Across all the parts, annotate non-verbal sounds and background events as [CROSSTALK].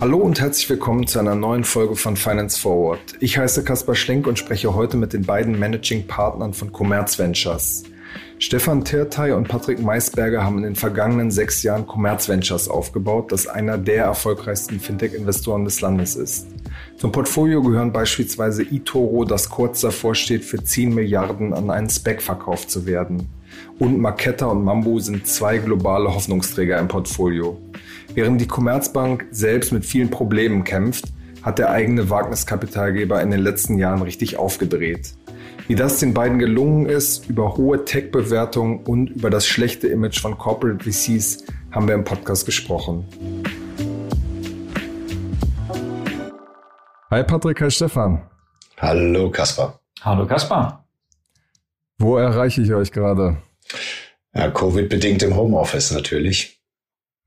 Hallo und herzlich willkommen zu einer neuen Folge von Finance Forward. Ich heiße Kaspar Schlenk und spreche heute mit den beiden Managing Partnern von Commerz Ventures. Stefan Tirtay und Patrick Maisberger haben in den vergangenen sechs Jahren Commerz Ventures aufgebaut, das einer der erfolgreichsten Fintech-Investoren des Landes ist. Zum Portfolio gehören beispielsweise eToro, das kurz davor steht, für 10 Milliarden an einen Spec verkauft zu werden. Und Marketta und Mambo sind zwei globale Hoffnungsträger im Portfolio. Während die Commerzbank selbst mit vielen Problemen kämpft, hat der eigene Wagniskapitalgeber in den letzten Jahren richtig aufgedreht. Wie das den beiden gelungen ist, über hohe Tech-Bewertungen und über das schlechte Image von Corporate VCs haben wir im Podcast gesprochen. Hi Patrick, hi Stefan. Hallo Kaspar. Hallo Kaspar. Wo erreiche ich euch gerade? Ja, Covid-bedingt im Homeoffice natürlich.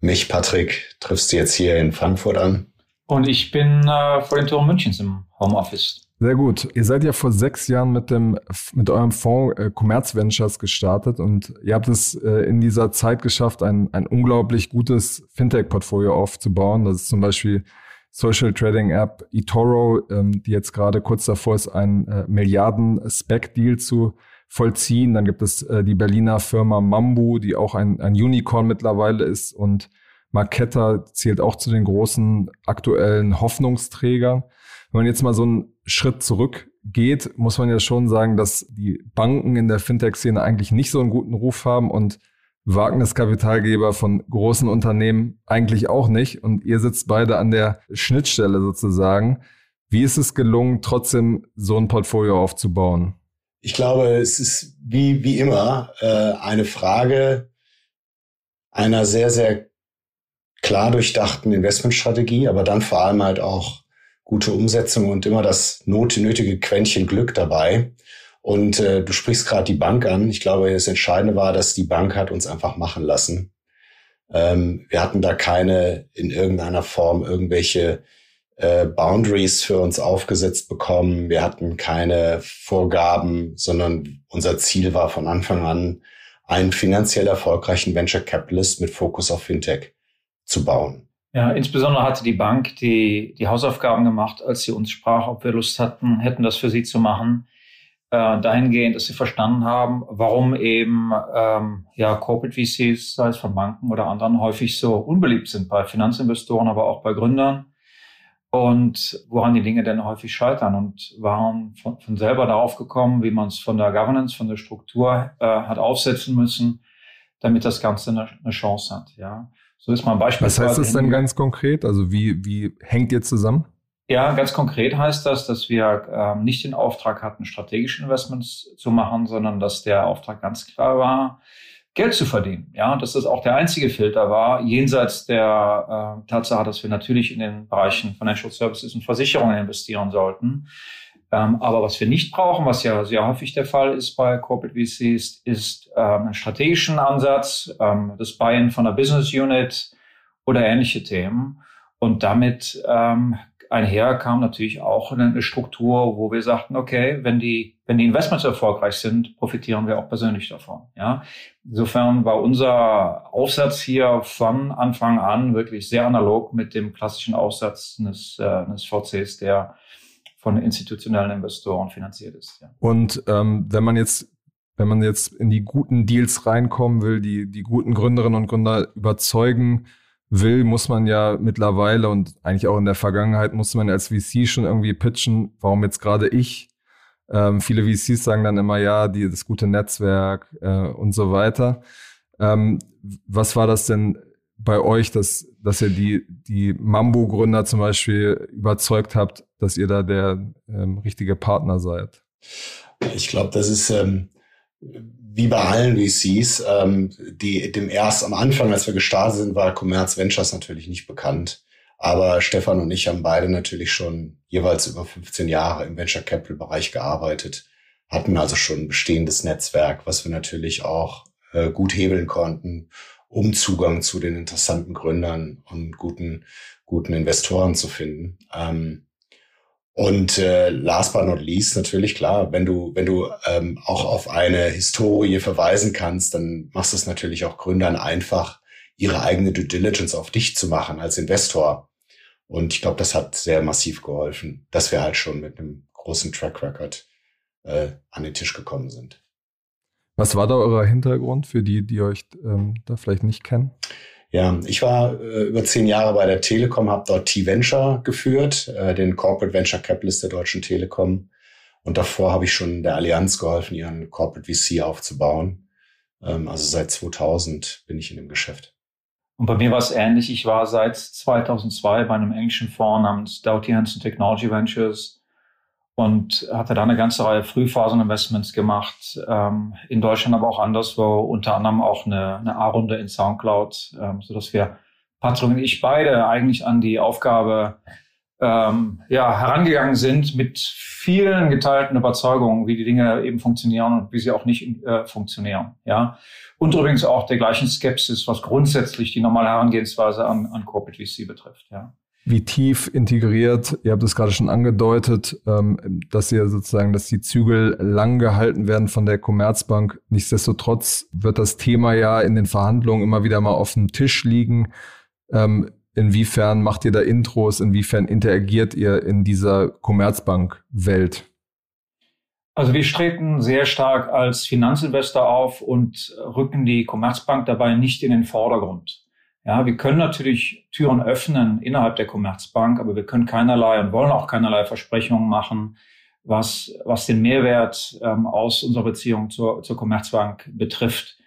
Mich, Patrick, triffst du jetzt hier in Frankfurt an? Und ich bin äh, vor den Toren Münchens im Homeoffice. Sehr gut. Ihr seid ja vor sechs Jahren mit dem mit eurem Fonds äh, Commerz Ventures gestartet und ihr habt es äh, in dieser Zeit geschafft, ein, ein unglaublich gutes Fintech-Portfolio aufzubauen. Das ist zum Beispiel Social Trading App eToro, ähm, die jetzt gerade kurz davor ist, einen äh, Milliarden-Spec-Deal zu vollziehen. Dann gibt es äh, die Berliner Firma Mambu, die auch ein, ein Unicorn mittlerweile ist und Marketta zählt auch zu den großen aktuellen Hoffnungsträgern. Wenn man jetzt mal so einen Schritt zurück geht, muss man ja schon sagen, dass die Banken in der Fintech-Szene eigentlich nicht so einen guten Ruf haben und Wagniskapitalgeber von großen Unternehmen eigentlich auch nicht. Und ihr sitzt beide an der Schnittstelle sozusagen. Wie ist es gelungen, trotzdem so ein Portfolio aufzubauen? Ich glaube, es ist wie, wie immer äh, eine Frage einer sehr, sehr klar durchdachten Investmentstrategie, aber dann vor allem halt auch gute Umsetzung und immer das not nötige Quäntchen Glück dabei. Und äh, du sprichst gerade die Bank an. Ich glaube, das Entscheidende war, dass die Bank hat uns einfach machen lassen. Ähm, wir hatten da keine in irgendeiner Form irgendwelche äh, Boundaries für uns aufgesetzt bekommen. Wir hatten keine Vorgaben, sondern unser Ziel war von Anfang an, einen finanziell erfolgreichen Venture Capitalist mit Fokus auf Fintech zu bauen. Ja, insbesondere hatte die Bank die, die Hausaufgaben gemacht, als sie uns sprach, ob wir Lust hatten, hätten das für sie zu machen. Äh, dahingehend, dass sie verstanden haben, warum eben ähm, ja Corporate VCs, sei es von Banken oder anderen, häufig so unbeliebt sind bei Finanzinvestoren, aber auch bei Gründern und woran die Dinge denn häufig scheitern und waren von, von selber darauf gekommen, wie man es von der Governance, von der Struktur äh, hat aufsetzen müssen, damit das Ganze eine, eine Chance hat. Ja, so ist man beispielsweise. Was heißt das denn ganz konkret? Also wie wie hängt ihr zusammen? Ja, ganz konkret heißt das, dass wir ähm, nicht den Auftrag hatten, strategische Investments zu machen, sondern dass der Auftrag ganz klar war, Geld zu verdienen. Ja, dass das auch der einzige Filter war, jenseits der äh, Tatsache, dass wir natürlich in den Bereichen Financial Services und Versicherungen investieren sollten. Ähm, aber was wir nicht brauchen, was ja sehr häufig der Fall ist bei Corporate VCs, ist ähm, einen strategischen Ansatz, ähm, das Buy-in von einer Business Unit oder ähnliche Themen. Und damit ähm, einher kam natürlich auch eine Struktur, wo wir sagten, okay, wenn die, wenn die Investments erfolgreich sind, profitieren wir auch persönlich davon. Ja, insofern war unser Aufsatz hier von Anfang an wirklich sehr analog mit dem klassischen Aufsatz eines, äh, eines VCs, der von institutionellen Investoren finanziert ist. Ja. Und ähm, wenn man jetzt wenn man jetzt in die guten Deals reinkommen will, die, die guten Gründerinnen und Gründer überzeugen, will, muss man ja mittlerweile und eigentlich auch in der Vergangenheit musste man als VC schon irgendwie pitchen, warum jetzt gerade ich. Ähm, viele VCs sagen dann immer, ja, die, das gute Netzwerk äh, und so weiter. Ähm, was war das denn bei euch, dass, dass ihr die, die Mambo-Gründer zum Beispiel überzeugt habt, dass ihr da der ähm, richtige Partner seid? Ich glaube, das ist ähm, wie bei allen VCs, ähm, die dem erst am Anfang, als wir gestartet sind, war Commerz Ventures natürlich nicht bekannt. Aber Stefan und ich haben beide natürlich schon jeweils über 15 Jahre im Venture Capital Bereich gearbeitet, hatten also schon ein bestehendes Netzwerk, was wir natürlich auch äh, gut hebeln konnten, um Zugang zu den interessanten Gründern und guten, guten Investoren zu finden. Ähm, und äh, last but not least, natürlich klar, wenn du, wenn du ähm, auch auf eine Historie verweisen kannst, dann machst du es natürlich auch Gründern einfach, ihre eigene Due Diligence auf dich zu machen als Investor. Und ich glaube, das hat sehr massiv geholfen, dass wir halt schon mit einem großen Track Record äh, an den Tisch gekommen sind. Was war da euer Hintergrund für die, die euch ähm, da vielleicht nicht kennen? Ja, ich war äh, über zehn Jahre bei der Telekom, habe dort T-Venture geführt, äh, den Corporate Venture Capitalist der Deutschen Telekom. Und davor habe ich schon der Allianz geholfen, ihren Corporate VC aufzubauen. Ähm, also seit 2000 bin ich in dem Geschäft. Und bei mir war es ähnlich. Ich war seit 2002 bei einem englischen Fonds namens Doughty Hanson Technology Ventures und hatte da eine ganze Reihe Frühphasen-Investments gemacht, ähm, in Deutschland aber auch anderswo, unter anderem auch eine, eine A-Runde in Soundcloud, ähm, sodass wir, Patrick und ich beide eigentlich an die Aufgabe ähm, ja, herangegangen sind mit vielen geteilten Überzeugungen, wie die Dinge eben funktionieren und wie sie auch nicht äh, funktionieren. Ja. Und übrigens auch der gleichen Skepsis, was grundsätzlich die normale Herangehensweise an, an Corporate VC betrifft. Ja. Wie tief integriert, ihr habt es gerade schon angedeutet, ähm, dass ihr sozusagen, dass die Zügel lang gehalten werden von der Commerzbank. Nichtsdestotrotz wird das Thema ja in den Verhandlungen immer wieder mal auf dem Tisch liegen. Ähm, Inwiefern macht ihr da Intros? Inwiefern interagiert ihr in dieser Commerzbank-Welt? Also wir treten sehr stark als Finanzinvestor auf und rücken die Commerzbank dabei nicht in den Vordergrund. Ja, wir können natürlich Türen öffnen innerhalb der Commerzbank, aber wir können keinerlei und wollen auch keinerlei Versprechungen machen, was, was den Mehrwert ähm, aus unserer Beziehung zur, zur Commerzbank betrifft.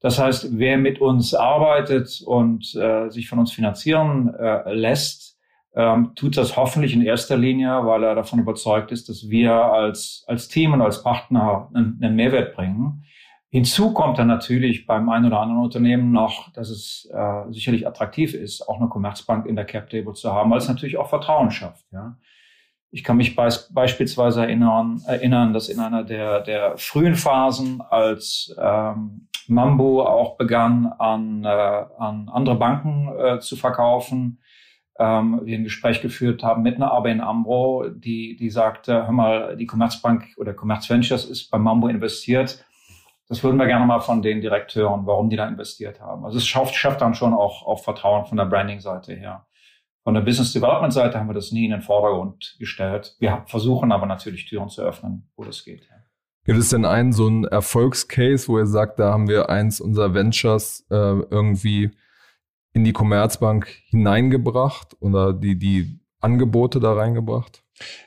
Das heißt, wer mit uns arbeitet und äh, sich von uns finanzieren äh, lässt, ähm, tut das hoffentlich in erster Linie, weil er davon überzeugt ist, dass wir als, als Team und als Partner einen, einen Mehrwert bringen. Hinzu kommt dann natürlich beim einen oder anderen Unternehmen noch, dass es äh, sicherlich attraktiv ist, auch eine Commerzbank in der Cap Table zu haben, weil es natürlich auch Vertrauen schafft. Ja. Ich kann mich beis beispielsweise erinnern, erinnern, dass in einer der, der frühen Phasen, als ähm, Mambo auch begann, an, äh, an andere Banken äh, zu verkaufen. Ähm, wir ein Gespräch geführt haben mit einer ABN AMRO, die, die sagte, hör mal, die Commerzbank oder Commerz Ventures ist bei Mambo investiert. Das würden wir gerne mal von denen direkt hören, warum die da investiert haben. Also es schafft, schafft dann schon auch, auch Vertrauen von der Branding-Seite her. Von der Business Development Seite haben wir das nie in den Vordergrund gestellt. Wir versuchen aber natürlich Türen zu öffnen, wo das geht. Gibt es denn einen so einen Erfolgscase, wo ihr sagt, da haben wir eins unserer Ventures äh, irgendwie in die Commerzbank hineingebracht oder die, die Angebote da reingebracht?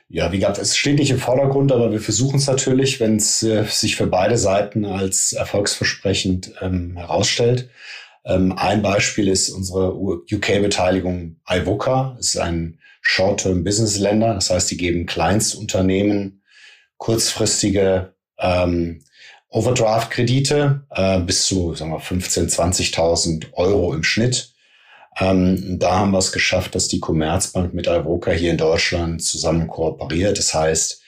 Ja, wie gesagt, es steht nicht im Vordergrund, aber wir versuchen es natürlich, wenn es äh, sich für beide Seiten als erfolgsversprechend ähm, herausstellt. Ähm, ein Beispiel ist unsere UK-Beteiligung iVoca. Ist ein Short-Term-Business-Länder. Das heißt, die geben Kleinstunternehmen kurzfristige ähm, Overdraft-Kredite äh, bis zu sagen wir, 15.000, 20.000 Euro im Schnitt. Ähm, da haben wir es geschafft, dass die Commerzbank mit Ivoca hier in Deutschland zusammen kooperiert. Das heißt,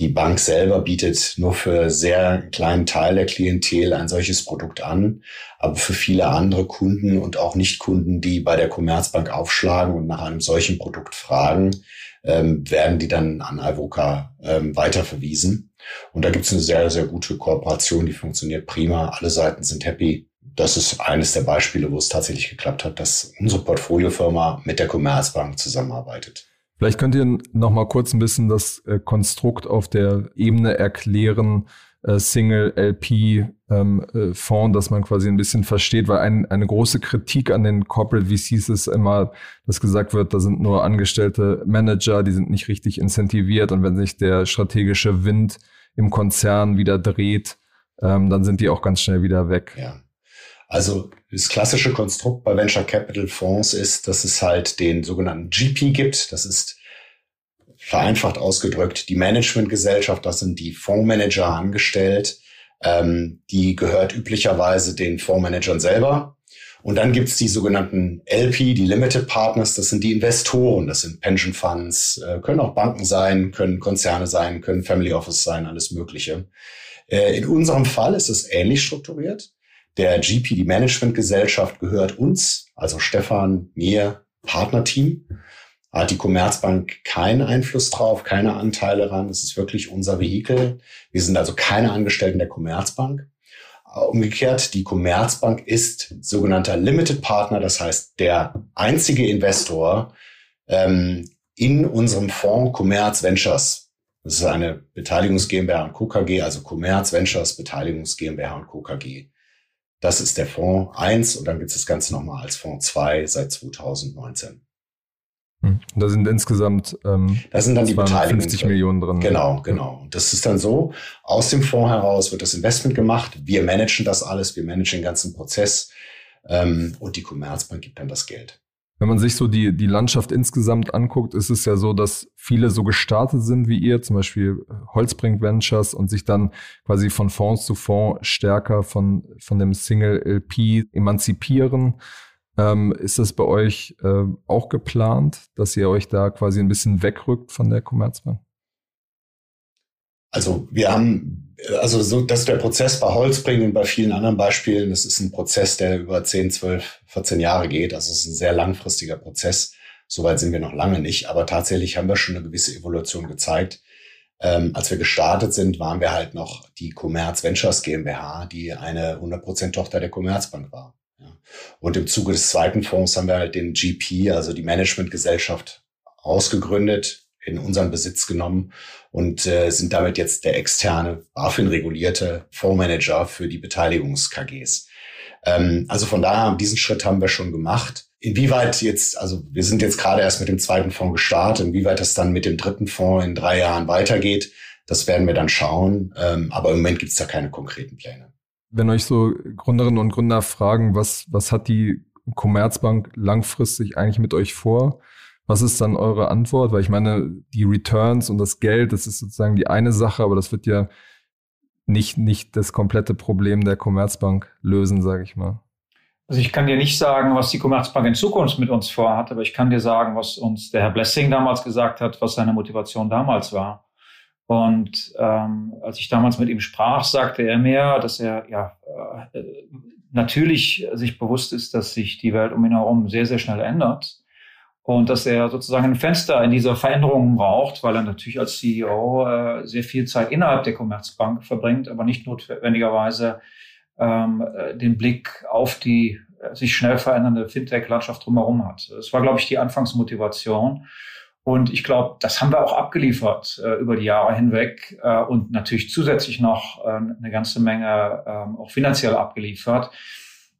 die Bank selber bietet nur für sehr kleinen Teil der Klientel ein solches Produkt an, aber für viele andere Kunden und auch Nicht-Kunden, die bei der Commerzbank aufschlagen und nach einem solchen Produkt fragen, ähm, werden die dann an Ivoca ähm, weiterverwiesen. Und da gibt es eine sehr, sehr gute Kooperation, die funktioniert prima. Alle Seiten sind happy. Das ist eines der Beispiele, wo es tatsächlich geklappt hat, dass unsere Portfoliofirma mit der Commerzbank zusammenarbeitet. Vielleicht könnt ihr noch mal kurz ein bisschen das äh, Konstrukt auf der Ebene erklären, äh, Single LP ähm, äh, Fonds, dass man quasi ein bisschen versteht, weil ein, eine große Kritik an den Corporate VCs ist immer, dass gesagt wird, da sind nur angestellte Manager, die sind nicht richtig incentiviert und wenn sich der strategische Wind im Konzern wieder dreht, ähm, dann sind die auch ganz schnell wieder weg. Ja. Also das klassische Konstrukt bei Venture Capital Fonds ist, dass es halt den sogenannten GP gibt. Das ist vereinfacht ausgedrückt die Managementgesellschaft. Das sind die Fondsmanager angestellt. Ähm, die gehört üblicherweise den Fondsmanagern selber. Und dann gibt's die sogenannten LP, die Limited Partners, das sind die Investoren, das sind Pension Funds, äh, können auch Banken sein, können Konzerne sein, können Family Office sein, alles Mögliche. Äh, in unserem Fall ist es ähnlich strukturiert. Der GP, die Managementgesellschaft, gehört uns, also Stefan, mir, Partnerteam. Hat die Commerzbank keinen Einfluss drauf, keine Anteile ran. Das ist wirklich unser Vehikel. Wir sind also keine Angestellten der Commerzbank. Umgekehrt, die Commerzbank ist sogenannter Limited Partner, das heißt der einzige Investor ähm, in unserem Fonds Commerz Ventures. Das ist eine Beteiligungs GmbH und Co. KG, also Commerz Ventures Beteiligungs GmbH und Co. KG. Das ist der Fonds 1 und dann gibt es das Ganze nochmal als Fonds 2 seit 2019. Hm. Da sind insgesamt ähm, da sind dann die Beteiligungen 50 Millionen drin. Genau, genau. Und das ist dann so, aus dem Fonds heraus wird das Investment gemacht. Wir managen das alles, wir managen den ganzen Prozess ähm, und die Commerzbank gibt dann das Geld. Wenn man sich so die, die Landschaft insgesamt anguckt, ist es ja so, dass viele so gestartet sind wie ihr, zum Beispiel Holzbrink Ventures und sich dann quasi von Fonds zu Fonds stärker von, von dem Single LP emanzipieren. Ähm, ist das bei euch äh, auch geplant, dass ihr euch da quasi ein bisschen wegrückt von der Commerzbank? Also wir haben, also so, das ist der Prozess bei Holzbring und bei vielen anderen Beispielen. Das ist ein Prozess, der über 10, 12, 14 Jahre geht. Also es ist ein sehr langfristiger Prozess. Soweit sind wir noch lange nicht. Aber tatsächlich haben wir schon eine gewisse Evolution gezeigt. Ähm, als wir gestartet sind, waren wir halt noch die Commerz Ventures GmbH, die eine 100% Tochter der Commerzbank war. Ja. Und im Zuge des zweiten Fonds haben wir halt den GP, also die Managementgesellschaft, ausgegründet, in unseren Besitz genommen und äh, sind damit jetzt der externe, BaFin-regulierte Fondsmanager für die Beteiligungs-KGs. Ähm, also von daher, diesen Schritt haben wir schon gemacht. Inwieweit jetzt, also wir sind jetzt gerade erst mit dem zweiten Fonds gestartet, inwieweit das dann mit dem dritten Fonds in drei Jahren weitergeht, das werden wir dann schauen. Ähm, aber im Moment gibt es da keine konkreten Pläne. Wenn euch so Gründerinnen und Gründer fragen, was, was hat die Commerzbank langfristig eigentlich mit euch vor? Was ist dann eure Antwort? Weil ich meine, die Returns und das Geld, das ist sozusagen die eine Sache, aber das wird ja nicht, nicht das komplette Problem der Commerzbank lösen, sage ich mal. Also ich kann dir nicht sagen, was die Commerzbank in Zukunft mit uns vorhat, aber ich kann dir sagen, was uns der Herr Blessing damals gesagt hat, was seine Motivation damals war. Und ähm, als ich damals mit ihm sprach, sagte er mir, dass er ja äh, natürlich sich bewusst ist, dass sich die Welt um ihn herum sehr, sehr schnell ändert und dass er sozusagen ein Fenster in dieser Veränderung braucht, weil er natürlich als CEO äh, sehr viel Zeit innerhalb der Commerzbank verbringt, aber nicht notwendigerweise ähm, äh, den Blick auf die äh, sich schnell verändernde Fintech-Landschaft drumherum hat. Das war, glaube ich, die Anfangsmotivation. Und ich glaube, das haben wir auch abgeliefert äh, über die Jahre hinweg äh, und natürlich zusätzlich noch äh, eine ganze Menge äh, auch finanziell abgeliefert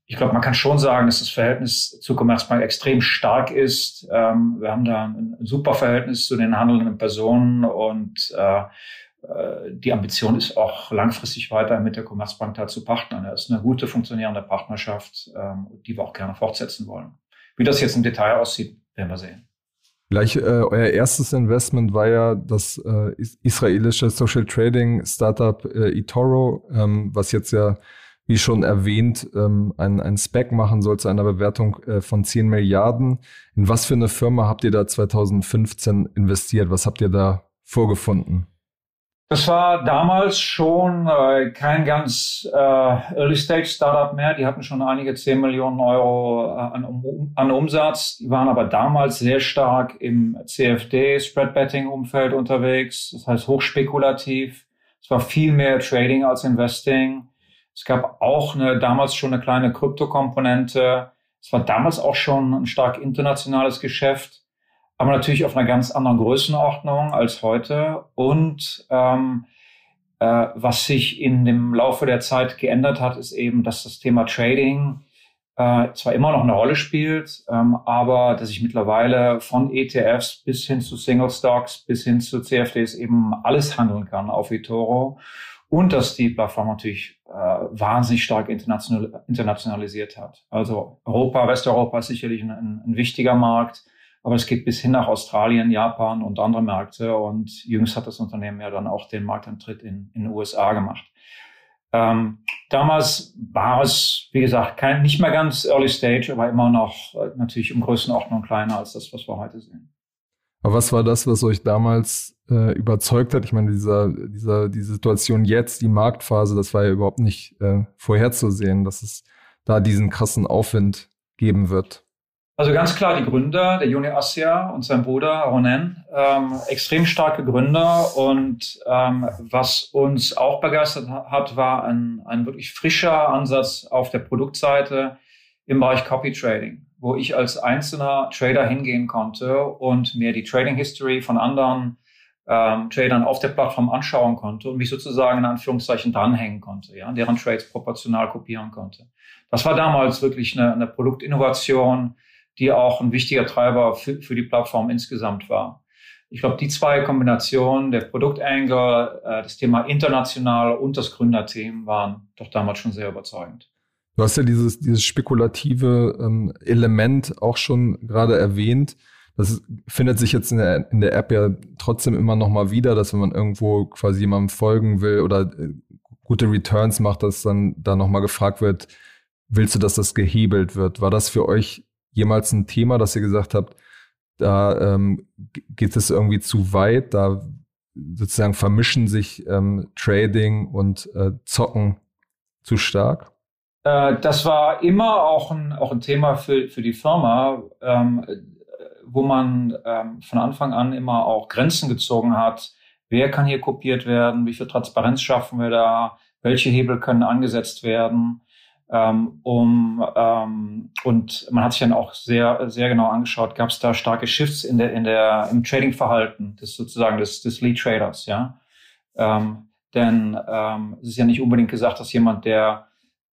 ich glaube, man kann schon sagen, dass das Verhältnis zur Commerzbank extrem stark ist. Ähm, wir haben da ein, ein, super Verhältnis zu den handelnden Personen und äh, äh die Ambition ist auch langfristig weiter mit der Commerzbank da zu partnern. Das ist eine gute funktionierende Partnerschaft, ähm, die wir auch gerne fortsetzen wollen. Wie das jetzt im Detail aussieht, werden wir sehen. Gleich äh, euer erstes Investment war ja das äh, israelische Social Trading Startup äh, eToro, ähm, was jetzt ja wie schon erwähnt, ähm, ein, ein Spec machen soll zu einer Bewertung äh, von 10 Milliarden. In was für eine Firma habt ihr da 2015 investiert? Was habt ihr da vorgefunden? Das war damals schon äh, kein ganz äh, Early-Stage-Startup mehr. Die hatten schon einige 10 Millionen Euro äh, an, an Umsatz. Die waren aber damals sehr stark im CFD, Spread-Betting-Umfeld unterwegs. Das heißt hochspekulativ. Es war viel mehr Trading als Investing. Es gab auch eine, damals schon eine kleine Kryptokomponente. Es war damals auch schon ein stark internationales Geschäft, aber natürlich auf einer ganz anderen Größenordnung als heute. Und ähm, äh, was sich in dem Laufe der Zeit geändert hat, ist eben, dass das Thema Trading äh, zwar immer noch eine Rolle spielt, ähm, aber dass ich mittlerweile von ETFs bis hin zu Single Stocks bis hin zu CFDs eben alles handeln kann auf eToro und dass die Plattform natürlich äh, wahnsinnig stark international, internationalisiert hat. Also Europa, Westeuropa ist sicherlich ein, ein, wichtiger Markt, aber es geht bis hin nach Australien, Japan und andere Märkte. Und jüngst hat das Unternehmen ja dann auch den Marktantritt in, in den USA gemacht. Ähm, damals war es, wie gesagt, kein, nicht mehr ganz Early Stage, aber immer noch äh, natürlich um Größenordnung kleiner als das, was wir heute sehen. Aber was war das, was euch damals äh, überzeugt hat. Ich meine, dieser, dieser, die Situation jetzt, die Marktphase, das war ja überhaupt nicht äh, vorherzusehen, dass es da diesen krassen Aufwind geben wird. Also ganz klar die Gründer, der Juni Assia und sein Bruder Ronen, ähm, extrem starke Gründer. Und ähm, was uns auch begeistert hat, war ein, ein wirklich frischer Ansatz auf der Produktseite im Bereich Copy Trading wo ich als einzelner Trader hingehen konnte und mir die Trading History von anderen ähm, Tradern auf der Plattform anschauen konnte und mich sozusagen in Anführungszeichen dranhängen konnte, ja, deren Trades proportional kopieren konnte. Das war damals wirklich eine, eine Produktinnovation, die auch ein wichtiger Treiber für, für die Plattform insgesamt war. Ich glaube, die zwei Kombinationen, der Produktangle, äh, das Thema international und das Gründerteam waren doch damals schon sehr überzeugend. Du hast ja dieses, dieses spekulative ähm, Element auch schon gerade erwähnt. Das findet sich jetzt in der, in der App ja trotzdem immer noch mal wieder, dass wenn man irgendwo quasi jemandem folgen will oder äh, gute Returns macht, dass dann da noch mal gefragt wird, willst du, dass das gehebelt wird? War das für euch jemals ein Thema, dass ihr gesagt habt, da ähm, geht es irgendwie zu weit, da sozusagen vermischen sich ähm, Trading und äh, Zocken zu stark? Äh, das war immer auch ein, auch ein Thema für, für die Firma. Ähm, wo man ähm, von Anfang an immer auch Grenzen gezogen hat. Wer kann hier kopiert werden? Wie viel Transparenz schaffen wir da? Welche Hebel können angesetzt werden? Ähm, um, ähm, und man hat sich dann auch sehr, sehr genau angeschaut, gab es da starke Shifts in der, in der, im Trading-Verhalten des sozusagen des, des Lead-Traders, ja. Ähm, denn ähm, es ist ja nicht unbedingt gesagt, dass jemand, der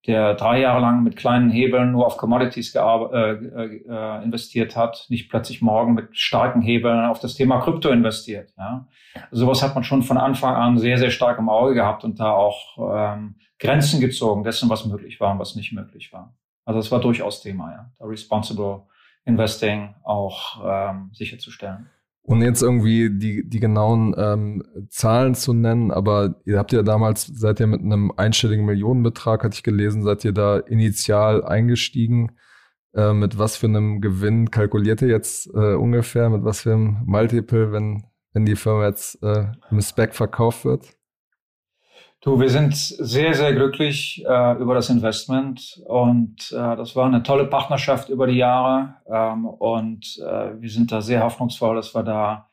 der drei Jahre lang mit kleinen Hebeln nur auf Commodities äh, äh, äh, investiert hat, nicht plötzlich morgen mit starken Hebeln auf das Thema Krypto investiert. Ja? Also sowas hat man schon von Anfang an sehr, sehr stark im Auge gehabt und da auch ähm, Grenzen gezogen dessen, was möglich war und was nicht möglich war. Also es war durchaus Thema, ja, da Responsible Investing auch ähm, sicherzustellen. Und jetzt irgendwie die, die genauen ähm, Zahlen zu nennen, aber ihr habt ja damals, seid ihr mit einem einstelligen Millionenbetrag, hatte ich gelesen, seid ihr da initial eingestiegen. Äh, mit was für einem Gewinn kalkuliert ihr jetzt äh, ungefähr? Mit was für einem Multiple, wenn, wenn die Firma jetzt äh, im Spec verkauft wird? Du, wir sind sehr, sehr glücklich äh, über das Investment und äh, das war eine tolle Partnerschaft über die Jahre ähm, und äh, wir sind da sehr hoffnungsvoll, dass wir da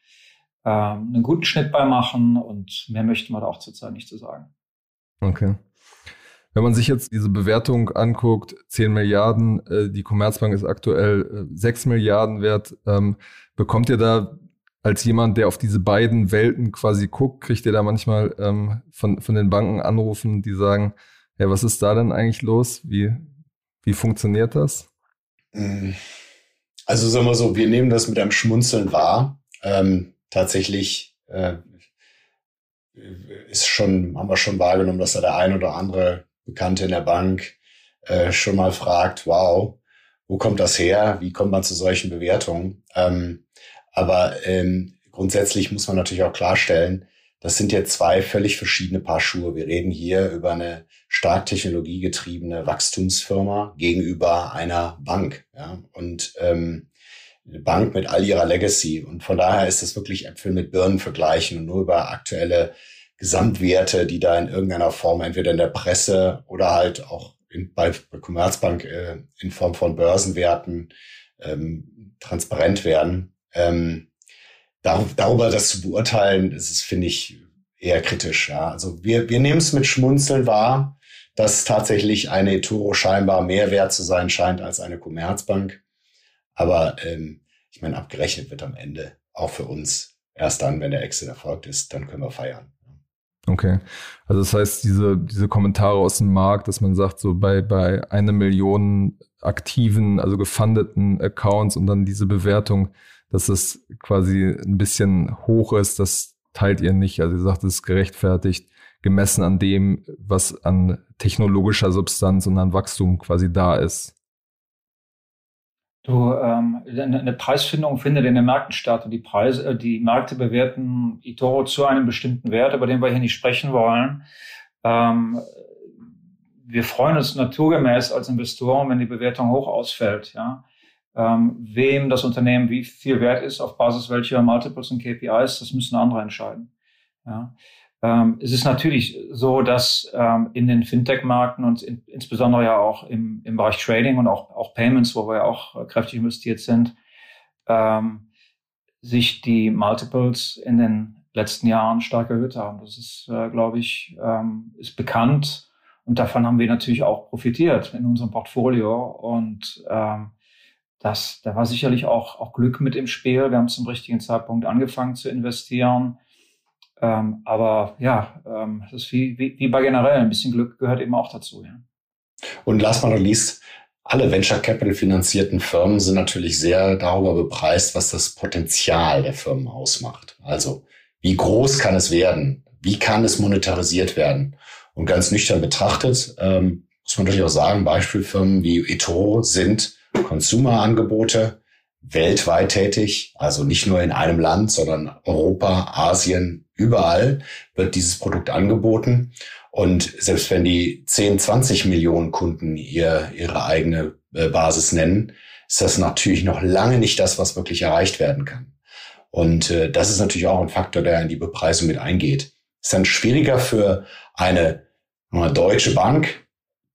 ähm, einen guten Schnitt bei machen und mehr möchten wir da auch zurzeit nicht zu sagen. Okay. Wenn man sich jetzt diese Bewertung anguckt, 10 Milliarden, äh, die Commerzbank ist aktuell äh, 6 Milliarden wert, ähm, bekommt ihr da als jemand, der auf diese beiden Welten quasi guckt, kriegt ihr da manchmal ähm, von, von den Banken Anrufen, die sagen, ja, was ist da denn eigentlich los? Wie, wie funktioniert das? Mm. Also sagen wir so, wir nehmen das mit einem Schmunzeln wahr. Ähm, tatsächlich äh, ist schon, haben wir schon wahrgenommen, dass da der ein oder andere Bekannte in der Bank äh, schon mal fragt, wow, wo kommt das her? Wie kommt man zu solchen Bewertungen? Ähm, aber ähm, grundsätzlich muss man natürlich auch klarstellen, das sind ja zwei völlig verschiedene Paar Schuhe. Wir reden hier über eine stark technologiegetriebene Wachstumsfirma gegenüber einer Bank. Ja? Und ähm, eine Bank mit all ihrer Legacy. Und von daher ist das wirklich Äpfel mit Birnen vergleichen und nur über aktuelle Gesamtwerte, die da in irgendeiner Form entweder in der Presse oder halt auch in, bei, bei Commerzbank äh, in Form von Börsenwerten ähm, transparent werden. Ähm, dar darüber das zu beurteilen, das ist, finde ich, eher kritisch. Ja. Also wir, wir nehmen es mit Schmunzeln wahr, dass tatsächlich eine eToro scheinbar mehr wert zu sein scheint als eine Commerzbank. Aber ähm, ich meine, abgerechnet wird am Ende auch für uns erst dann, wenn der Exit erfolgt ist, dann können wir feiern. Okay. Also das heißt, diese, diese Kommentare aus dem Markt, dass man sagt, so bei, bei einer Million aktiven, also gefundeten Accounts und dann diese Bewertung, dass es quasi ein bisschen hoch ist, das teilt ihr nicht. Also ihr sagt, es ist gerechtfertigt, gemessen an dem, was an technologischer Substanz und an Wachstum quasi da ist. Du, ähm, eine Preisfindung findet in den Märkten statt und die Preise, äh, die Märkte bewerten eToro zu einem bestimmten Wert, über den wir hier nicht sprechen wollen. Ähm, wir freuen uns naturgemäß als Investoren, wenn die Bewertung hoch ausfällt. Ja ähm, wem das Unternehmen wie viel wert ist, auf Basis welcher Multiples und KPIs, das müssen andere entscheiden. Ja. Ähm, es ist natürlich so, dass ähm, in den Fintech-Märkten und in, insbesondere ja auch im, im Bereich Trading und auch, auch Payments, wo wir ja auch äh, kräftig investiert sind, ähm, sich die Multiples in den letzten Jahren stark erhöht haben. Das ist, äh, glaube ich, ähm, ist bekannt und davon haben wir natürlich auch profitiert in unserem Portfolio und ähm, das, da war sicherlich auch, auch Glück mit im Spiel. Wir haben zum richtigen Zeitpunkt angefangen zu investieren. Ähm, aber ja, ähm, das ist wie, wie, wie bei generell. Ein bisschen Glück gehört eben auch dazu. Ja. Und last but not least, alle Venture Capital finanzierten Firmen sind natürlich sehr darüber bepreist, was das Potenzial der Firmen ausmacht. Also, wie groß kann es werden? Wie kann es monetarisiert werden? Und ganz nüchtern betrachtet, ähm, muss man natürlich auch sagen, Beispielfirmen wie eToro sind Consumer-Angebote weltweit tätig, also nicht nur in einem Land, sondern Europa, Asien, überall wird dieses Produkt angeboten. Und selbst wenn die 10, 20 Millionen Kunden ihr, ihre eigene äh, Basis nennen, ist das natürlich noch lange nicht das, was wirklich erreicht werden kann. Und äh, das ist natürlich auch ein Faktor, der in die Bepreisung mit eingeht. Ist dann schwieriger für eine, eine deutsche Bank,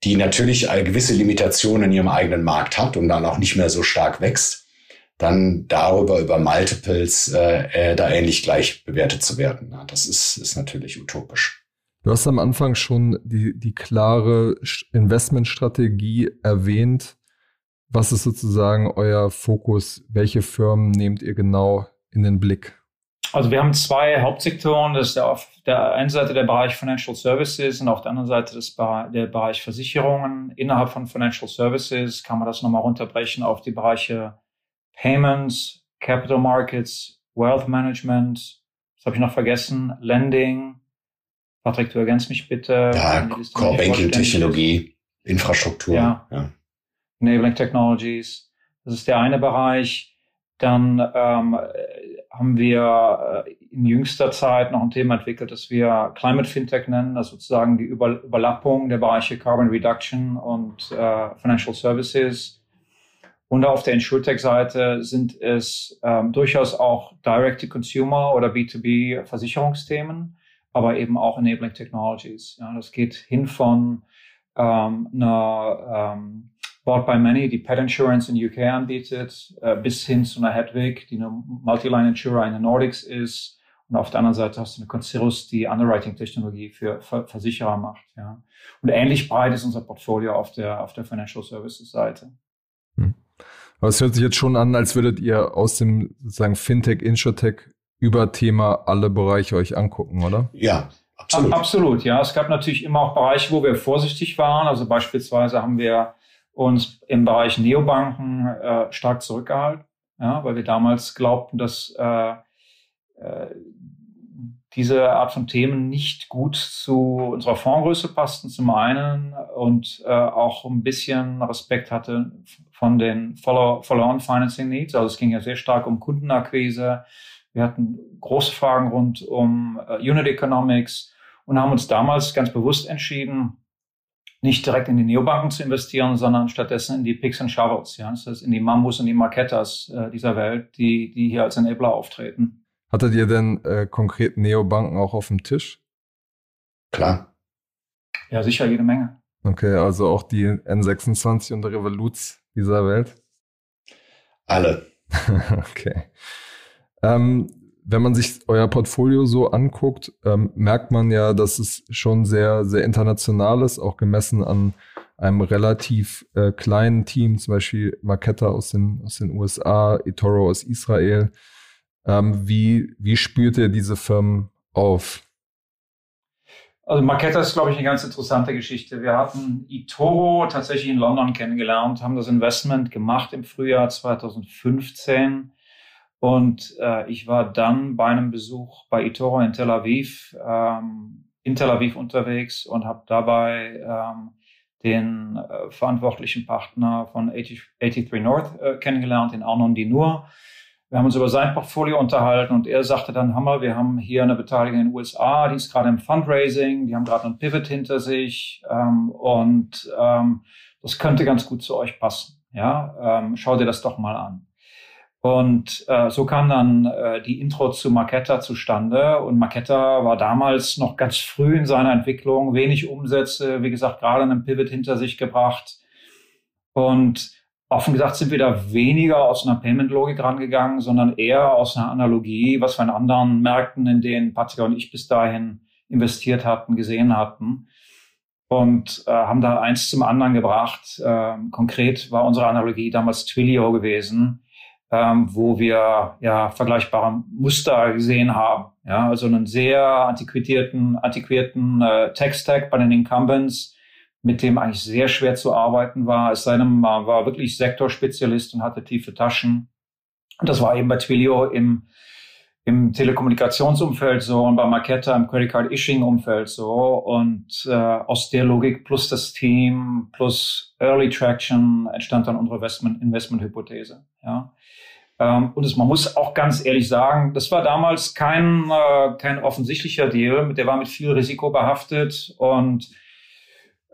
die natürlich eine gewisse Limitation in ihrem eigenen Markt hat und dann auch nicht mehr so stark wächst, dann darüber über Multiples äh, äh, da ähnlich gleich bewertet zu werden. Das ist, ist natürlich utopisch. Du hast am Anfang schon die, die klare Investmentstrategie erwähnt. Was ist sozusagen euer Fokus? Welche Firmen nehmt ihr genau in den Blick? Also wir haben zwei Hauptsektoren. Das ist der, auf der einen Seite der Bereich Financial Services und auf der anderen Seite das, der Bereich Versicherungen. Innerhalb von Financial Services kann man das nochmal runterbrechen auf die Bereiche Payments, Capital Markets, Wealth Management. Was habe ich noch vergessen? Lending. Patrick, du ergänzt mich bitte. Ja, Core Banking Technologie, Infrastruktur. Ja. ja. Enabling Technologies. Das ist der eine Bereich. Dann ähm, haben wir äh, in jüngster Zeit noch ein Thema entwickelt, das wir Climate Fintech nennen, also sozusagen die Über Überlappung der Bereiche Carbon Reduction und äh, Financial Services. Und auf der InsurTech-Seite sind es ähm, durchaus auch Direct-to-Consumer oder B2B-Versicherungsthemen, aber eben auch Enabling Technologies. Ja, das geht hin von ähm, einer ähm, Bought by Many, die Pet Insurance in UK anbietet, äh, bis hin zu einer Hedwig, die eine Multiline Insurer in den Nordics ist. Und auf der anderen Seite hast du eine Concirrus, die Underwriting-Technologie für Versicherer macht. Ja. Und ähnlich breit ist unser Portfolio auf der, auf der Financial Services-Seite. Hm. Aber es hört sich jetzt schon an, als würdet ihr aus dem sozusagen Fintech, Insurtech über Thema alle Bereiche euch angucken, oder? Ja, absolut. Absolut, ja. Es gab natürlich immer auch Bereiche, wo wir vorsichtig waren. Also beispielsweise haben wir uns im Bereich Neobanken äh, stark zurückgehalten, ja, weil wir damals glaubten, dass äh, äh, diese Art von Themen nicht gut zu unserer Fondsgröße passten, zum einen, und äh, auch ein bisschen Respekt hatte von den Follow-on-Financing Needs. Also es ging ja sehr stark um Kundenakquise. Wir hatten große Fragen rund um äh, Unit Economics und haben uns damals ganz bewusst entschieden, nicht direkt in die Neobanken zu investieren, sondern stattdessen in die Picks and Shovels, ja, das heißt in die Mambus und die Markettas äh, dieser Welt, die, die hier als Enabler auftreten. Hattet ihr denn äh, konkret Neobanken auch auf dem Tisch? Klar. Ja, sicher, jede Menge. Okay, also auch die N26 und Revoluts dieser Welt? Alle. [LAUGHS] okay. Ähm, wenn man sich euer Portfolio so anguckt, ähm, merkt man ja, dass es schon sehr, sehr international ist, auch gemessen an einem relativ äh, kleinen Team, zum Beispiel Marketa aus den, aus den USA, eToro aus Israel. Ähm, wie, wie spürt ihr diese Firmen auf? Also Marketa ist, glaube ich, eine ganz interessante Geschichte. Wir hatten eToro tatsächlich in London kennengelernt, haben das Investment gemacht im Frühjahr 2015 und äh, ich war dann bei einem Besuch bei eToro in Tel Aviv, ähm, in Tel Aviv unterwegs und habe dabei ähm, den äh, verantwortlichen Partner von 80, 83 North äh, kennengelernt, den Arnon Dinur. Wir haben uns über sein Portfolio unterhalten und er sagte dann, Hammer, wir haben hier eine Beteiligung in den USA, die ist gerade im Fundraising, die haben gerade einen Pivot hinter sich ähm, und ähm, das könnte ganz gut zu euch passen. Ja, ähm, schau dir das doch mal an. Und äh, so kam dann äh, die Intro zu Marketa zustande. Und Marketa war damals noch ganz früh in seiner Entwicklung, wenig Umsätze, wie gesagt, gerade einen Pivot hinter sich gebracht. Und offen gesagt sind wir da weniger aus einer Payment-Logik rangegangen, sondern eher aus einer Analogie, was wir in anderen Märkten, in denen Patrick und ich bis dahin investiert hatten, gesehen hatten. und äh, haben da eins zum anderen gebracht. Ähm, konkret war unsere Analogie damals Twilio gewesen, ähm, wo wir ja vergleichbare Muster gesehen haben. Ja, also einen sehr antiquierten, antiquierten äh, Tech-Stack bei den Incumbents, mit dem eigentlich sehr schwer zu arbeiten war. Es sei denn, man war wirklich Sektorspezialist und hatte tiefe Taschen. Und das war eben bei Twilio im im Telekommunikationsumfeld so und bei Marketa im Credit Card Ishing Umfeld so und äh, aus der Logik plus das Team plus Early Traction entstand dann unsere Investment Investment Hypothese ja und es, man muss auch ganz ehrlich sagen das war damals kein äh, kein offensichtlicher Deal der war mit viel Risiko behaftet und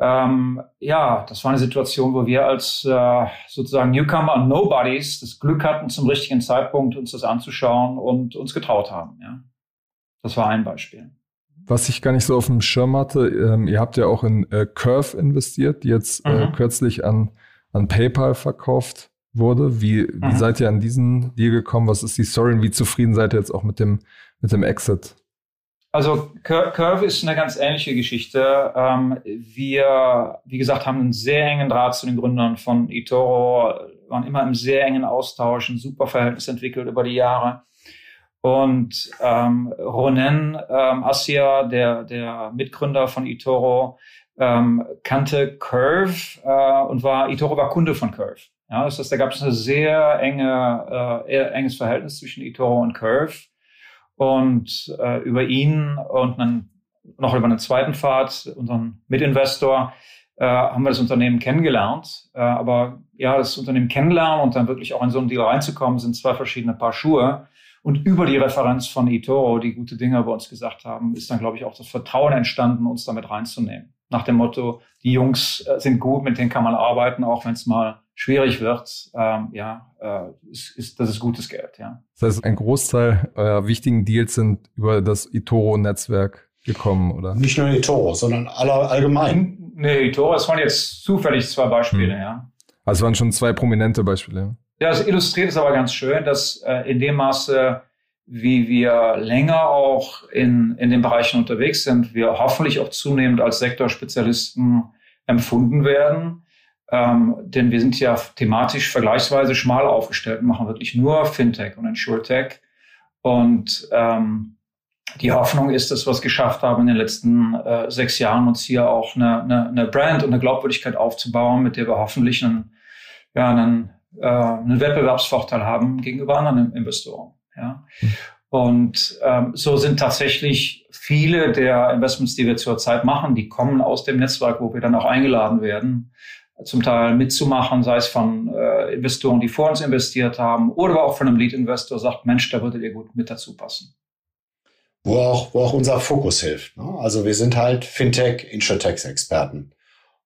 ähm, ja, das war eine Situation, wo wir als äh, sozusagen Newcomer und Nobodies das Glück hatten, zum richtigen Zeitpunkt uns das anzuschauen und uns getraut haben. Ja. Das war ein Beispiel. Was ich gar nicht so auf dem Schirm hatte, ähm, ihr habt ja auch in äh, Curve investiert, die jetzt äh, mhm. kürzlich an, an PayPal verkauft wurde. Wie, mhm. wie seid ihr an diesen Deal gekommen? Was ist die Story und wie zufrieden seid ihr jetzt auch mit dem, mit dem Exit? Also Curve ist eine ganz ähnliche Geschichte. Ähm, wir, wie gesagt, haben einen sehr engen Draht zu den Gründern von eToro, waren immer im sehr engen Austausch, ein super Verhältnis entwickelt über die Jahre. Und ähm, Ronen ähm, Assia, der, der Mitgründer von eToro, ähm, kannte Curve äh, und war eToro war Kunde von Curve. Ja, das heißt, da gab es ein sehr enge, äh, enges Verhältnis zwischen eToro und Curve. Und äh, über ihn und einen, noch über einen zweiten Pfad, unseren Mitinvestor, äh, haben wir das Unternehmen kennengelernt. Äh, aber ja, das Unternehmen kennenlernen und dann wirklich auch in so einen Deal reinzukommen, sind zwei verschiedene Paar Schuhe. Und über die Referenz von eToro, die gute Dinge über uns gesagt haben, ist dann, glaube ich, auch das Vertrauen entstanden, uns damit reinzunehmen. Nach dem Motto, die Jungs äh, sind gut, mit denen kann man arbeiten, auch wenn es mal schwierig wird, ähm, ja, äh, ist, ist, das ist gutes Geld, ja. Das heißt, ein Großteil eurer wichtigen Deals sind über das eToro-Netzwerk gekommen, oder? Nicht nur eToro, sondern aller, allgemein. Nee, eToro, das waren jetzt zufällig zwei Beispiele, hm. ja. Also waren schon zwei prominente Beispiele. Ja, das illustriert es aber ganz schön, dass äh, in dem Maße, wie wir länger auch in, in den Bereichen unterwegs sind, wir hoffentlich auch zunehmend als Sektorspezialisten empfunden werden ähm, denn wir sind ja thematisch vergleichsweise schmal aufgestellt, machen wirklich nur Fintech und Insurtech. Und ähm, die Hoffnung ist, dass wir es geschafft haben, in den letzten äh, sechs Jahren uns hier auch eine, eine, eine Brand und eine Glaubwürdigkeit aufzubauen, mit der wir hoffentlich einen, ja, einen, äh, einen Wettbewerbsvorteil haben gegenüber anderen Investoren. Ja. Und ähm, so sind tatsächlich viele der Investments, die wir zurzeit machen, die kommen aus dem Netzwerk, wo wir dann auch eingeladen werden, zum Teil mitzumachen, sei es von äh, Investoren, die vor uns investiert haben, oder auch von einem Lead-Investor sagt, Mensch, da würdet ihr gut mit dazu passen. Wo auch, wo auch unser Fokus hilft. Ne? Also wir sind halt Fintech, Insurtech-Experten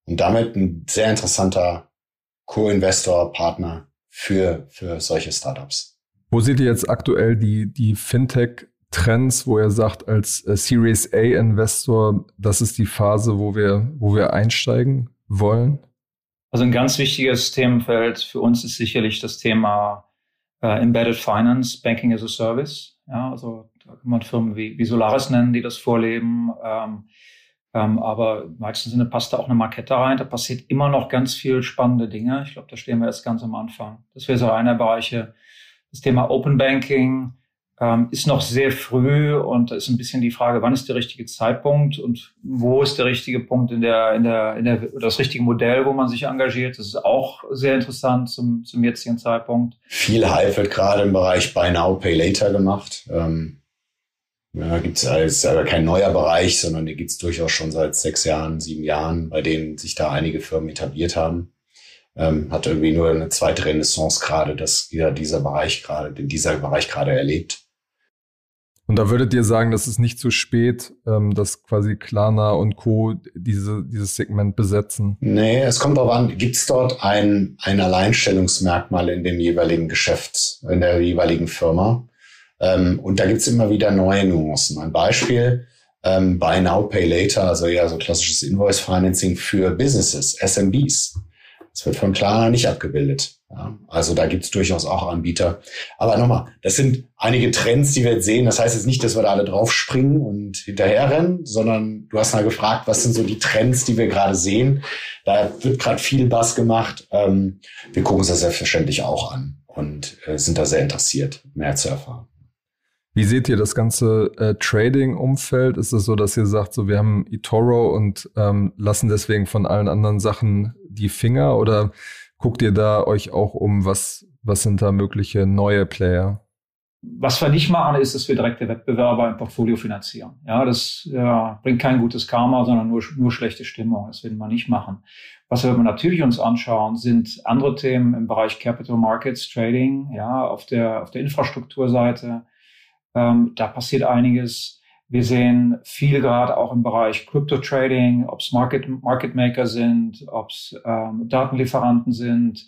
und damit ein sehr interessanter Co-Investor, Partner für, für solche Startups. Wo seht ihr jetzt aktuell die, die Fintech-Trends, wo ihr sagt, als äh, Series A-Investor, das ist die Phase, wo wir, wo wir einsteigen wollen? Also ein ganz wichtiges Themenfeld für uns ist sicherlich das Thema äh, Embedded Finance, Banking as a Service. Ja, also da kann man Firmen wie, wie Solaris nennen, die das vorleben. Ähm, ähm, aber im weitesten Sinne passt da auch eine Markette rein. Da passiert immer noch ganz viel spannende Dinge. Ich glaube, da stehen wir jetzt ganz am Anfang. Das wäre so einer Bereiche. Das Thema Open Banking, ähm, ist noch sehr früh und da ist ein bisschen die Frage, wann ist der richtige Zeitpunkt und wo ist der richtige Punkt in der, in der, in der, das richtige Modell, wo man sich engagiert. Das ist auch sehr interessant zum, zum jetzigen Zeitpunkt. Viel Hype wird gerade im Bereich Buy Now, Pay Later gemacht. Ähm, ja, gibt es als aber kein neuer Bereich, sondern die gibt es durchaus schon seit sechs Jahren, sieben Jahren, bei denen sich da einige Firmen etabliert haben. Ähm, hat irgendwie nur eine zweite Renaissance gerade, dass dieser Bereich gerade, dieser Bereich gerade erlebt. Und da würdet ihr sagen, das ist nicht zu spät, ähm, dass quasi Klarna und Co. diese, dieses Segment besetzen? Nee, es kommt darauf an, gibt es dort ein, ein Alleinstellungsmerkmal in dem jeweiligen Geschäft, in der jeweiligen Firma? Ähm, und da gibt es immer wieder neue Nuancen. Ein Beispiel, ähm, Buy Now, Pay Later, also ja so klassisches Invoice Financing für Businesses, SMBs. Es wird von Klarna nicht abgebildet. Ja, also da gibt es durchaus auch Anbieter. Aber nochmal, das sind einige Trends, die wir jetzt sehen. Das heißt jetzt nicht, dass wir da alle draufspringen und hinterherrennen, sondern du hast mal gefragt, was sind so die Trends, die wir gerade sehen. Da wird gerade viel Bass gemacht. Ähm, wir gucken es ja selbstverständlich auch an und äh, sind da sehr interessiert, mehr zu erfahren. Wie seht ihr das ganze äh, Trading-Umfeld? Ist es so, dass ihr sagt, so wir haben eToro und ähm, lassen deswegen von allen anderen Sachen die Finger? Oder guckt ihr da euch auch um, was, was sind da mögliche neue Player? Was wir nicht machen, ist, dass wir direkte Wettbewerber im Portfolio finanzieren. Ja, das ja, bringt kein gutes Karma, sondern nur, nur schlechte Stimmung. Das werden wir nicht machen. Was wir natürlich uns anschauen, sind andere Themen im Bereich Capital Markets, Trading, ja, auf der, auf der Infrastrukturseite ähm, da passiert einiges. Wir sehen viel gerade auch im Bereich Crypto Trading, ob es Market, Market Maker sind, ob es ähm, Datenlieferanten sind.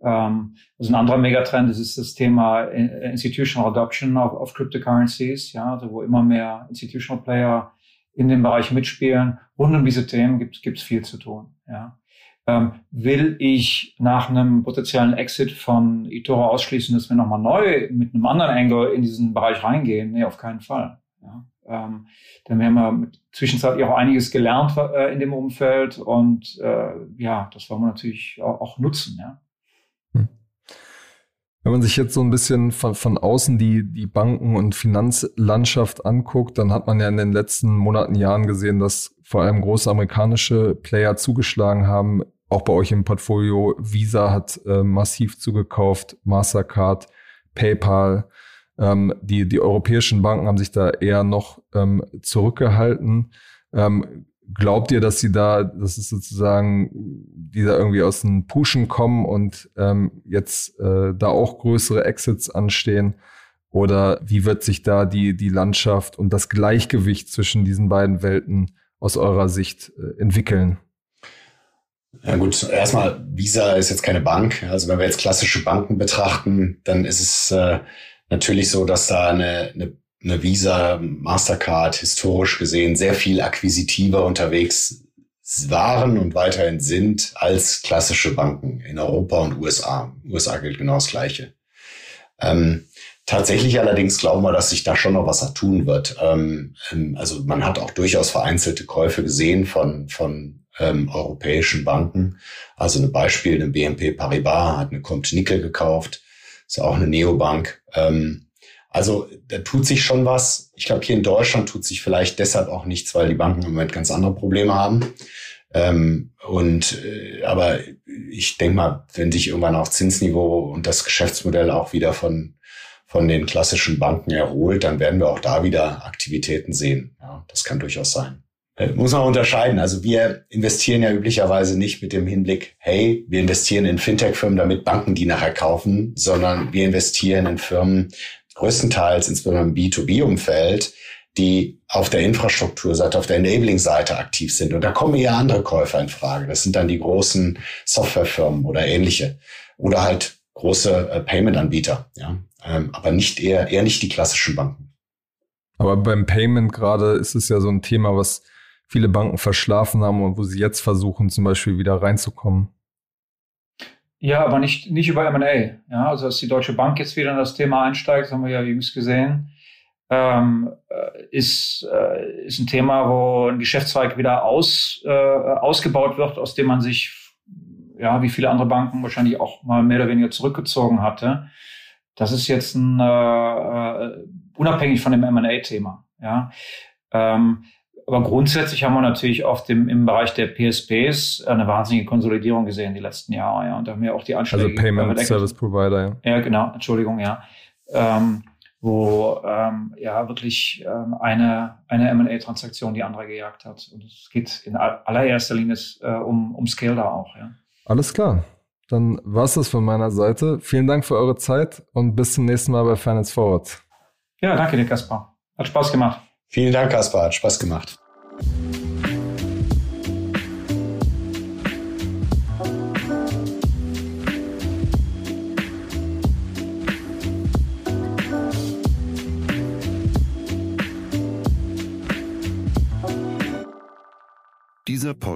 Ähm, also ein anderer Megatrend das ist das Thema Institutional Adoption of, of Cryptocurrencies, ja, also wo immer mehr Institutional Player in dem Bereich mitspielen. Rund um diese Themen gibt es viel zu tun. Ja. Ähm, will ich nach einem potenziellen Exit von eToro ausschließen, dass wir nochmal neu mit einem anderen Angle in diesen Bereich reingehen? Nee, auf keinen Fall. Ja. Ähm, wir haben ja zwischenzeitlich auch einiges gelernt äh, in dem Umfeld und äh, ja, das wollen wir natürlich auch, auch nutzen. Ja. Hm. Wenn man sich jetzt so ein bisschen von, von außen die, die Banken- und Finanzlandschaft anguckt, dann hat man ja in den letzten Monaten, Jahren gesehen, dass vor allem große amerikanische Player zugeschlagen haben, auch bei euch im Portfolio. Visa hat äh, massiv zugekauft, Mastercard, PayPal. Ähm, die, die europäischen Banken haben sich da eher noch ähm, zurückgehalten. Ähm, glaubt ihr, dass sie da, das ist sozusagen, die da irgendwie aus den Pushen kommen und ähm, jetzt äh, da auch größere Exits anstehen? Oder wie wird sich da die, die Landschaft und das Gleichgewicht zwischen diesen beiden Welten aus eurer Sicht äh, entwickeln? Ja gut, erstmal, Visa ist jetzt keine Bank. Also wenn wir jetzt klassische Banken betrachten, dann ist es äh, natürlich so, dass da eine, eine, eine Visa, Mastercard historisch gesehen sehr viel akquisitiver unterwegs waren und weiterhin sind als klassische Banken in Europa und USA. USA gilt genau das Gleiche. Ähm, tatsächlich allerdings glauben wir, dass sich da schon noch was tun wird. Ähm, ähm, also man hat auch durchaus vereinzelte Käufe gesehen von, von ähm, europäischen Banken. Also ein Beispiel, eine BNP Paribas hat eine Comte Nickel gekauft, ist auch eine Neobank. Ähm, also da tut sich schon was. Ich glaube, hier in Deutschland tut sich vielleicht deshalb auch nichts, weil die Banken im Moment ganz andere Probleme haben. Ähm, und äh, aber ich denke mal, wenn sich irgendwann auch Zinsniveau und das Geschäftsmodell auch wieder von von den klassischen Banken erholt, dann werden wir auch da wieder Aktivitäten sehen. Ja, das kann durchaus sein. Äh, muss man unterscheiden. Also wir investieren ja üblicherweise nicht mit dem Hinblick, hey, wir investieren in Fintech-Firmen, damit Banken die nachher kaufen, sondern wir investieren in Firmen größtenteils, insbesondere im B2B-Umfeld, die auf der Infrastrukturseite, auf der Enabling-Seite aktiv sind. Und da kommen eher andere Käufer in Frage. Das sind dann die großen Softwarefirmen oder ähnliche. Oder halt große äh, Payment-Anbieter, ja. Ähm, aber nicht eher, eher nicht die klassischen Banken. Aber beim Payment gerade ist es ja so ein Thema, was viele Banken verschlafen haben und wo sie jetzt versuchen, zum Beispiel wieder reinzukommen. Ja, aber nicht, nicht über M&A. Ja, also dass die Deutsche Bank jetzt wieder in das Thema einsteigt, haben wir ja jüngst gesehen, ähm, äh, ist, äh, ist ein Thema, wo ein Geschäftszweig wieder aus, äh, ausgebaut wird, aus dem man sich, ja, wie viele andere Banken wahrscheinlich auch mal mehr oder weniger zurückgezogen hatte. Das ist jetzt ein, äh, äh unabhängig von dem M&A-Thema. Ja. Ähm, aber grundsätzlich haben wir natürlich auf dem, im Bereich der PSPs eine wahnsinnige Konsolidierung gesehen die letzten Jahre. Ja. Und da haben wir auch die Anschläge. Also Payment Service Provider, ja. Ja, genau. Entschuldigung, ja. Ähm, wo ähm, ja wirklich ähm, eine, eine M&A-Transaktion die andere gejagt hat. Und es geht in allererster Linie äh, um, um Scale da auch. Ja. Alles klar. Dann war es das von meiner Seite. Vielen Dank für eure Zeit und bis zum nächsten Mal bei Finance Forward. Ja, danke dir, Kaspar. Hat Spaß gemacht. Vielen Dank, Kaspar. Hat Spaß gemacht.